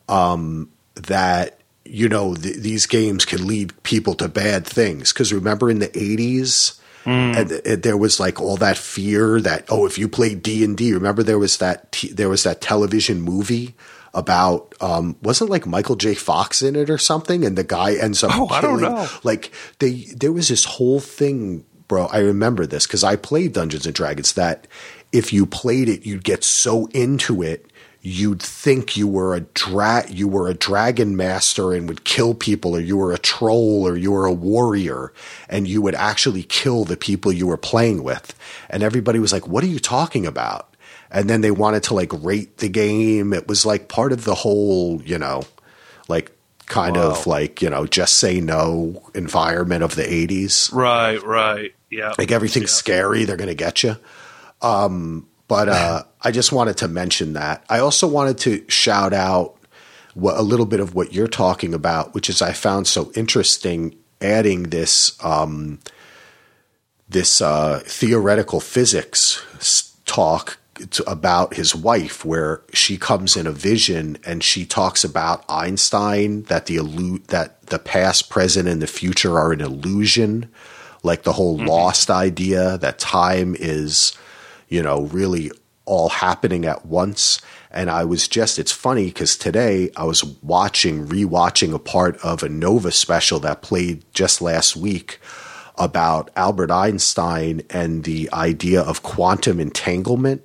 um, that you know th- these games can lead people to bad things because remember in the 80s and, and there was like all that fear that oh if you play D&D remember there was that t- there was that television movie about um wasn't like Michael J Fox in it or something and the guy ends up Oh, I don't know. like they there was this whole thing bro, I remember this because I played Dungeons and Dragons. That if you played it, you'd get so into it, you'd think you were a dra- you were a dragon master and would kill people, or you were a troll, or you were a warrior, and you would actually kill the people you were playing with. And everybody was like, "What are you talking about?" And then they wanted to like rate the game. It was like part of the whole, you know, like kind Wow. of like you know just say no environment of the 80s Right, right. Yeah. like everything's Yeah. scary they're going to get you um but uh i just wanted to mention that i also wanted to shout out what, a little bit of what you're talking about which is i found so interesting adding this um this uh theoretical physics talk to, about his wife where she comes in a vision and she talks about Einstein that the illu- that the past present and the future are an illusion like the whole lost idea that time is you know really all happening at once. And I was just it's funny cuz today I was watching rewatching a part of a Nova special that played just last week about Albert Einstein and the idea of quantum entanglement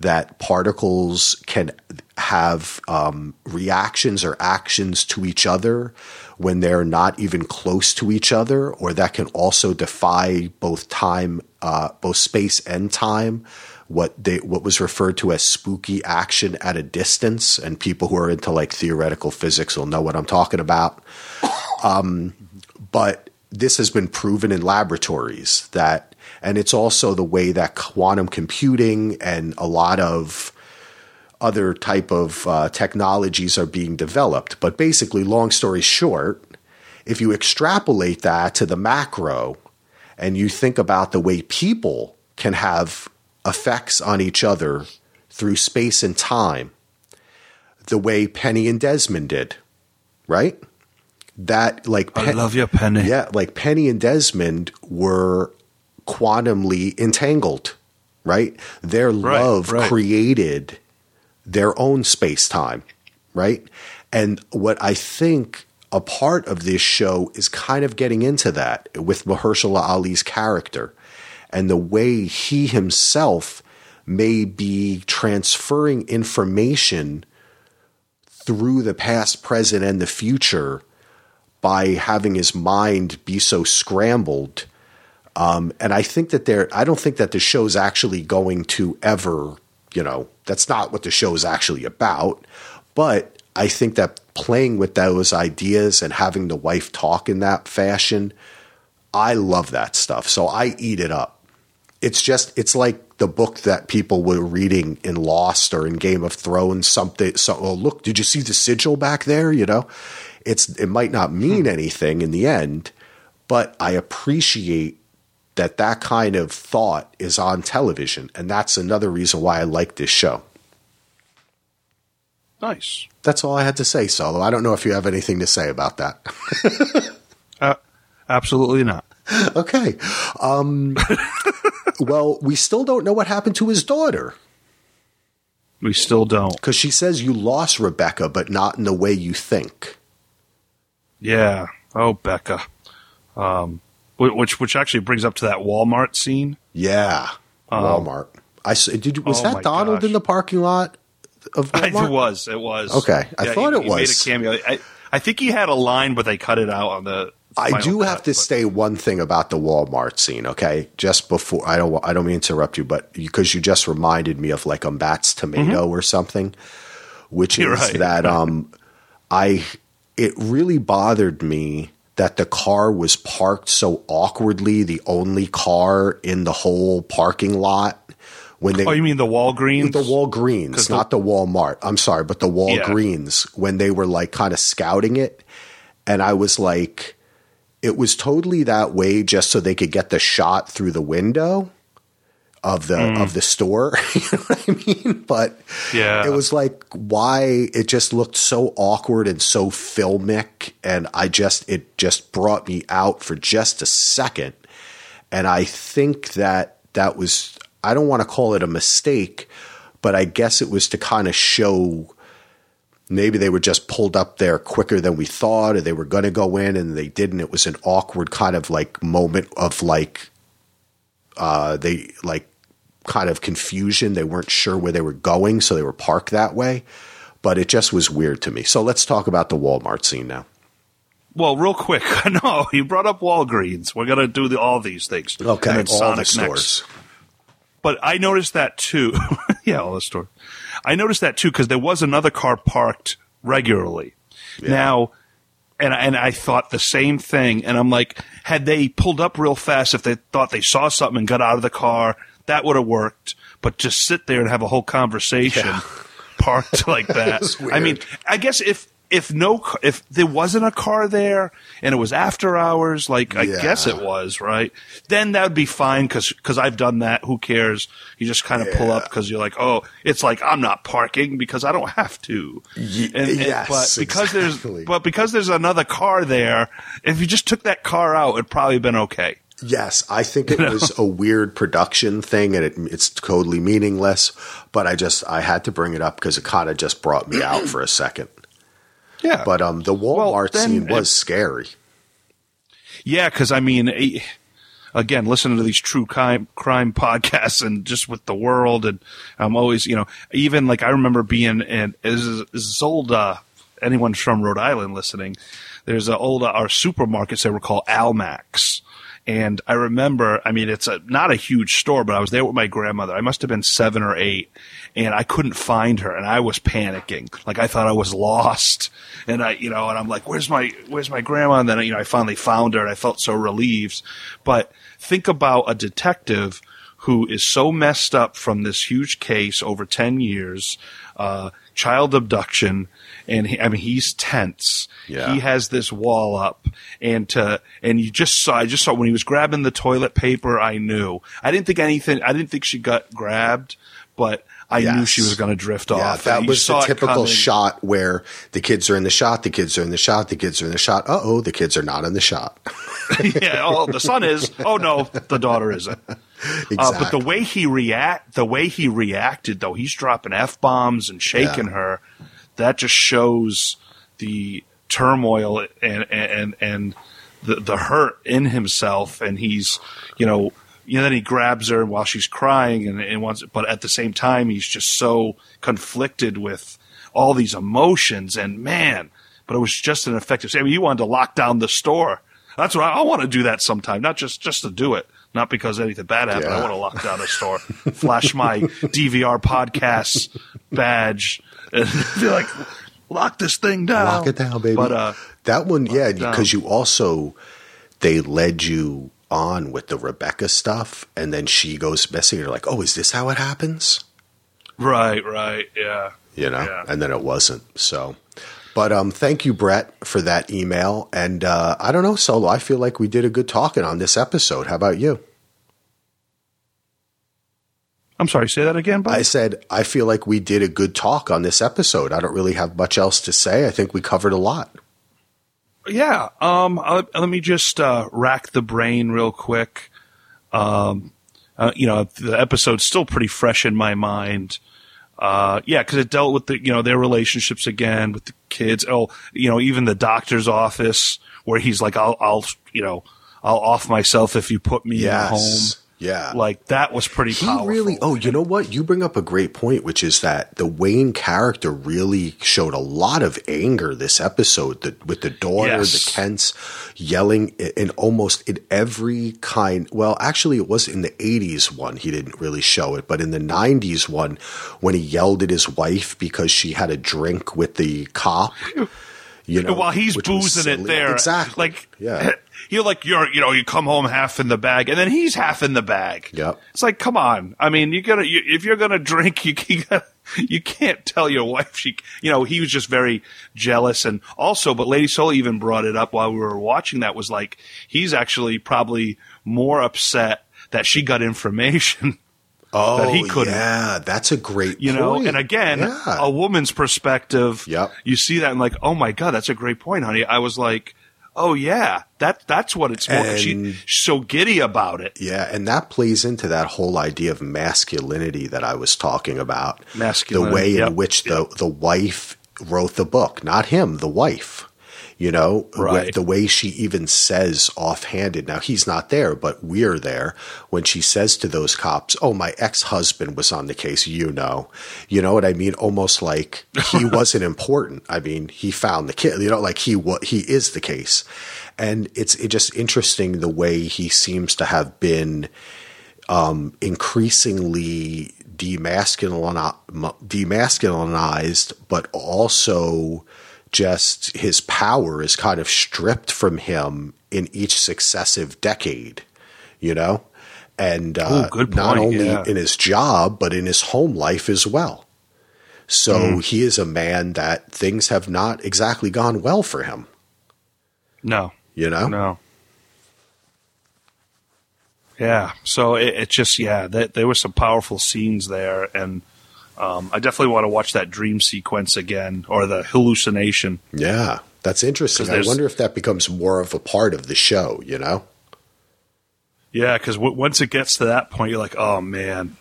that particles can have um, reactions or actions to each other when they're not even close to each other, or that can also defy both time, uh, both space and time. What they what was referred to as spooky action at a distance, and people who are into like theoretical physics will know what I'm talking about but this has been proven in laboratories that and it's also the way that quantum computing and a lot of other type of uh, technologies are being developed but basically long story short if you extrapolate that to the macro and you think about the way people can have effects on each other through space and time the way penny and desmond did right that like I love you, Penny. yeah, like Penny and Desmond were quantumly entangled, right? Their love right. created their own space time, right? And what I think a part of this show is kind of getting into that with Mahershala Ali's character and the way he himself may be transferring information through the past, present, and the future by having his mind be so scrambled. Um, and I think that there, I don't think that the show's actually going to ever, you know, that's not what the show is actually about. But I think that playing with those ideas and having the wife talk in that fashion, I love that stuff. So I eat it up. It's just, it's like the book that people were reading in Lost or in Game of Thrones. Something. So, oh, look, did you see the sigil back there? You know, it's it might not mean hmm. anything in the end, but I appreciate that that kind of thought is on television, and that's another reason why I like this show. Nice. That's all I had to say, Solo. I don't know if you have anything to say about that. [laughs] Uh, absolutely not. [laughs] okay. Um, [laughs] well, we still don't know what happened to his daughter We still don't. because she says you lost Rebecca, but not in the way you think. Yeah. Oh, Becca. Um, which which actually brings up to that Walmart scene. Yeah, Walmart. I did. Was Oh that Donald gosh. in the parking lot of [laughs] Walmart? it was. It was. Okay, I thought he, it he made was. a cameo. I, I think he had a line, but they cut it out on the. I do cut, have to but- say one thing about the Walmart scene, okay? Just before I don't I don't mean to interrupt you, but because you just reminded me of like a Matt's tomato or something, which is Mm-hmm. You're right. that [laughs] um I it really bothered me that the car was parked so awkwardly, the only car in the whole parking lot when they Oh, you mean the Walgreens? the Walgreens, 'Cause the- not the Walmart. I'm sorry, but the Walgreens when they were like kind of scouting it, and I was like, it was totally that way just so they could get the shot through the window of the Mm. of the store. [laughs] you know what I mean? But Yeah. it was like why it just looked so awkward and so filmic, and I just it just brought me out for just a second. And I think that that was, I don't want to call it a mistake, but I guess it was to kind of show maybe they were just pulled up there quicker than we thought, or they were going to go in and they didn't. It was an awkward kind of like moment of like, uh, they like kind of confusion. They weren't sure where they were going, so they were parked that way. But it just was weird to me. So let's talk about the Walmart scene now. Well, real quick, [laughs] no, you brought up Walgreens. We're gonna do the, all these things. Okay, and then all Sonic the stores. next. But I noticed that too. [laughs] yeah, all the stores. I noticed that too because there was another car parked regularly. Now, and and I thought the same thing. And I'm like, had they pulled up real fast, if they thought they saw something and got out of the car, that would have worked. But just sit there and have a whole conversation Yeah. [laughs] parked like [laughs] that. I mean. I guess if if no if there wasn't a car there and it was after hours, like I Yeah. guess it was, right? Then that would be fine because because I've done that. Who cares? You just kind of pull up because you're like, oh, it's like I'm not parking because I don't have to. And- and- yes, but because exactly. there's but because there's another car there, if you just took that car out, it'd probably been okay. Yes, I think it [laughs] was a weird production thing, and it, it's totally meaningless. But I just I had to bring it up because it kind of just brought me out for a second. Yeah, But um, the Walmart then scene it- was scary. Yeah, because I mean, eh, again, listening to these true crime crime podcasts and just with the world, and I'm always, you know, even like I remember being in is is old. Uh, anyone from Rhode Island listening? There's a old uh, our supermarkets that were called Almacs. And I remember, I mean, it's a, not a huge store, but I was there with my grandmother. I must have been seven or eight, and I couldn't find her, and I was panicking. Like I thought I was lost, and I, you know, and I'm like, "Where's my, where's my grandma?" And then, you know, I finally found her, and I felt so relieved. But think about a detective who is so messed up from this huge case over ten years, uh, child abduction, and he, I mean, he's tense. Yeah. He has this wall up, and to and you just saw. I just saw when he was grabbing the toilet paper. I knew. I didn't think anything. I didn't think she got grabbed, but I knew she was going to drift Yeah, off. that was the typical shot where the kids are in the shot, the kids are in the shot, the kids are in the shot. Uh oh, the kids are not in the shot. [laughs] yeah. Oh, the son is. Oh no, the daughter isn't. Exactly. Uh, but the way he react, the way he reacted, though, he's dropping f bombs and shaking Yeah. her. That just shows the turmoil and and and the the hurt in himself, and he's you know. You know, then he grabs her while she's crying, and, and wants. But at the same time, he's just so conflicted with all these emotions. And man, but it was just an effective. I mean, you wanted to lock down the store. That's what I, I want to do that sometime, not just just to do it, not because anything bad happened. I want to lock down a store, flash my DVR podcast badge, and [laughs] be like, lock this thing down. Lock it down, baby. But uh, that one, yeah, because you also they led you on with the Rebecca stuff, and then she goes missing. You're like, oh, is this how it happens? right, right, yeah, You know, Yeah. and then it wasn't. So, but um, thank you, Brett, for that email. And uh, I don't know, Solo. I feel like we did a good talking on this episode. How about you? I'm sorry. Say that again, but I said I feel like we did a good talk on this episode. I don't really have much else to say. I think we covered a lot. Yeah. Um. uh, let me just uh, rack the brain real quick. Um. Uh, you know, the episode's still pretty fresh in my mind. Uh, yeah, because it dealt with the you know their relationships again with the kids. Oh, you know, even the doctor's office where he's like, "I'll, I'll, you know, I'll off myself if you put me in a home." Yeah. Like that was pretty he powerful. really oh you know what you bring up a great point which is that the wayne character really showed a lot of anger this episode the, with the daughter Yes. the kents yelling in almost in every kind well actually it was in the 80s one he didn't really show it but in the 90s one when he yelled at his wife because she had a drink with the cop [laughs] you know while he's boozing it there. exactly Like, yeah eh, you're like, you're, you know, you come home half in the bag and then he's half in the bag. Yep. It's like, come on. I mean, you gotta, you, if you're gonna drink, [laughs] you, you gotta, you can't tell your wife she, you know, he was just very jealous and also, but Lady Soul even brought it up while we were watching that was like, he's actually probably more upset that she got information [laughs] oh that he couldn't. yeah that's a great you know and again Yeah. a woman's perspective Yep. you see that and like oh my god that's a great point honey i was like oh yeah that that's what it's And- she's so giddy about it Yeah, and that plays into that whole idea of masculinity that I was talking about. Masculinity, The way in yep, which the the wife wrote the book, not him, the wife. You know, Right. the way she even says offhanded. Now he's not there, but we're there when she says to those cops, "Oh, my ex-husband was on the case." You know, you know what I mean? Almost like he [laughs] wasn't important. I mean, he found the kid. You know, like he what he is the case, and it's it just interesting the way he seems to have been um, increasingly demasculini- demasculinized, but also just his power is kind of stripped from him in each successive decade, you know? And uh, Ooh, not only yeah. in his job, but in his home life as well. So Mm. he is a man that things have not exactly gone well for him, No, you know? no. Yeah, so it, it just yeah, that, there were some powerful scenes there, and um, I definitely want to watch that dream sequence again or the hallucination. Yeah, that's interesting. I wonder if that becomes more of a part of the show, you know? Yeah, because w- once it gets to that point, you're like, oh man,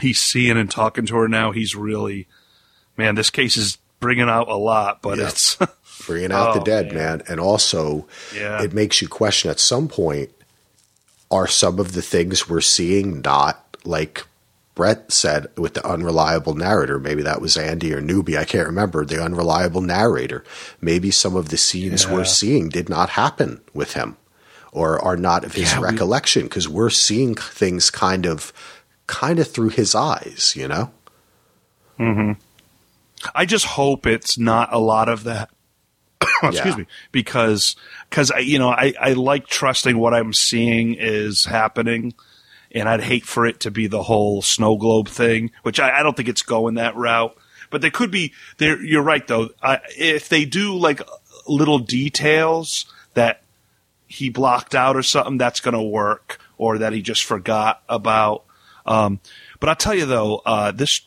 he's seeing and talking to her now. He's really, man, this case is bringing out a lot, but Yeah. it's [laughs] bringing out the Oh, dead, man. man. And also, Yeah. it makes you question at some point are some of the things we're seeing not like Brett said with the unreliable narrator? Maybe that was Andy or Noobie. I can't remember. The unreliable narrator. Maybe some of the scenes Yeah. we're seeing did not happen with him or are not of his Yeah, recollection because we're seeing things kind of kind of through his eyes, you know? Hmm. I just hope it's not a lot of that. [coughs] Excuse Yeah. me, because because I you know I I like trusting what I'm seeing is happening, and I'd hate for it to be the whole snow globe thing, which I, I don't think it's going that route. But there could be there. You're right though. I, if they do like little details that he blocked out or something, that's going to work, or that he just forgot about. Um, but I'll tell you though, uh, this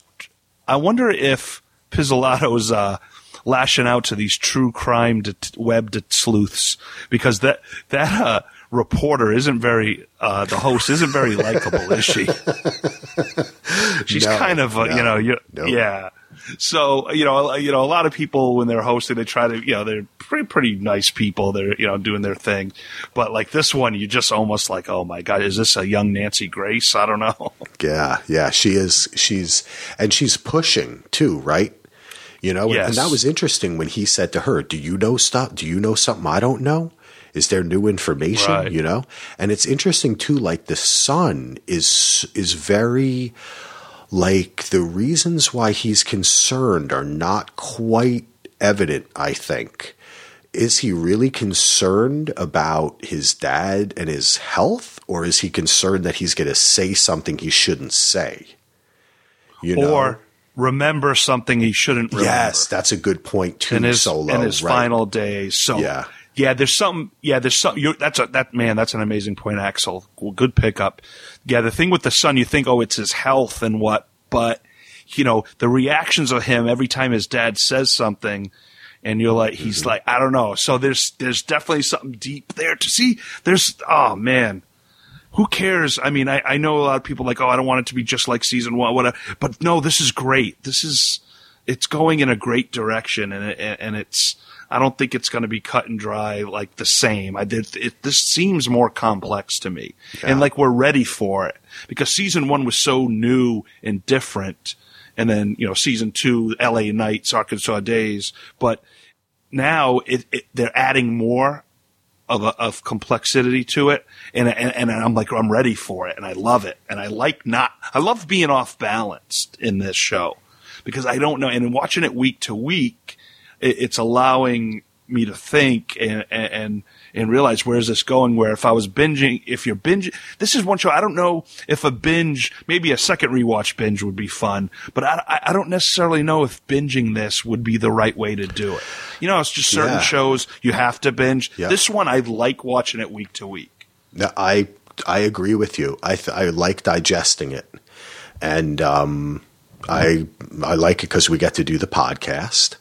I wonder if Pizzolatto's uh, lashing out to these true crime det- web det- sleuths because that that uh, reporter isn't very uh, the host isn't very [laughs] likable, is she? She's No, kind of uh, no, you know you, no. yeah. So you know you know a lot of people when they're hosting they try to you know they're pretty pretty nice people they're you know doing their thing, but like this one you just almost like oh my god is this a young Nancy Grace I don't know [laughs] Yeah, yeah, she is. She's and she's pushing too, right? You know, and- and that was interesting when he said to her, "Do you know stuff? Do you know something I don't know? Is there new information?" Right. You know, and it's interesting too. Like the son is is very like the reasons why he's concerned are not quite evident. I think. Is he really concerned about his dad and his health, or is he concerned that he's going to say something he shouldn't say? You know, or remember something he shouldn't remember. yes, that's a good point too. in his Solo, in his right. final days. So Yeah. Yeah, there's some. Yeah, there's some. You're, that's a that man. That's an amazing point, Axel. Well, Good pickup. Yeah, the thing with the son, you think, oh, it's his health and what, but you know, the reactions of him every time his dad says something. And you're like, he's Mm-hmm. like, I don't know. So there's, there's definitely something deep there to see. There's, oh man, who cares? I mean, I, I know a lot of people like, oh, I don't want it to be just like season one, whatever. But no, this is great. This is, it's going in a great direction, and it, and it's. I don't think it's going to be cut and dry like the same. I did. It, this seems more complex to me, and like we're ready for it because season one was so new and different, and then you know season two, L.A. Nights, Arkansas Days, but now it, it, they're adding more of a, of complexity to it, and, and and I'm like I'm ready for it, and I love it, and I like not I love being off balance in this show because I don't know, and watching it week to week, it's allowing me to think and and and realize where's this going. Where if I was binging, if you're binging, this is one show I don't know if a binge, maybe a second rewatch binge would be fun, but I I- I don't necessarily know if binging this would be the right way to do it. You know, it's just certain Yeah. shows you have to binge. Yeah. This one I like watching it week to week. No, I I agree with you. I th- I like digesting it, and um, I I like it because we get to do the podcast,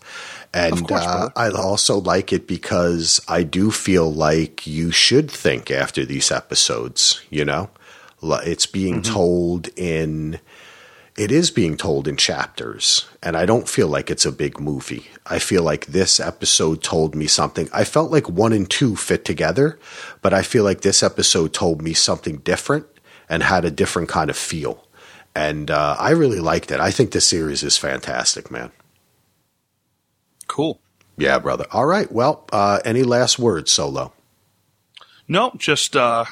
and course, uh. I also like it because I do feel like you should think after these episodes. You know, it's being Mm-hmm. told in it is being told in chapters, and I don't feel like it's a big movie. I feel like this episode told me something. I felt like one and two fit together, but I feel like this episode told me something different and had a different kind of feel. And uh, I really liked it. I think this series is fantastic, man. Cool. Yeah, brother. All right. Well, uh, any last words, Solo? No, just uh,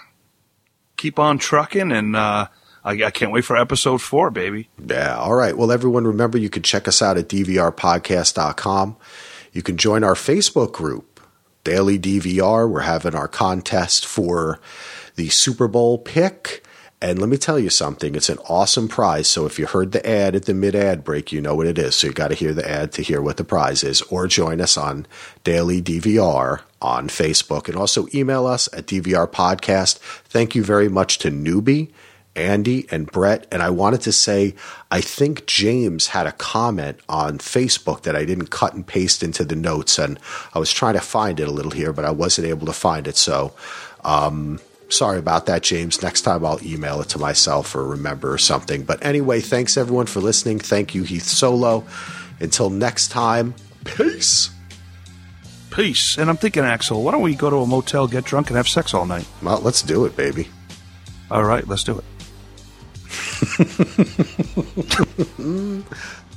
keep on trucking, and uh, I, I can't wait for episode four, baby. Yeah. All right. Well, everyone, remember you can check us out at dvrpodcast.com. You can join our Facebook group, Daily DVR. We're having our contest for the Super Bowl pick. And let me tell you something, it's an awesome prize. So if you heard the ad at the mid ad break, you know what it is. So you got to hear the ad to hear what the prize is, or join us on Daily DVR on Facebook and also email us at DVR Podcast. Thank you very much to Noobie, Andy, and Brett. And I wanted to say, I think James had a comment on Facebook that I didn't cut and paste into the notes. And I was trying to find it a little here, but I wasn't able to find it. So, um, Sorry about that, James. Next time I'll email it to myself or remember or something. But anyway, thanks everyone for listening. Thank you, Heath Solo. Until next time, peace. Peace. And I'm thinking, Axel, why don't we go to a motel, get drunk, and have sex all night? Well, let's do it, baby. All right, let's do it. [laughs]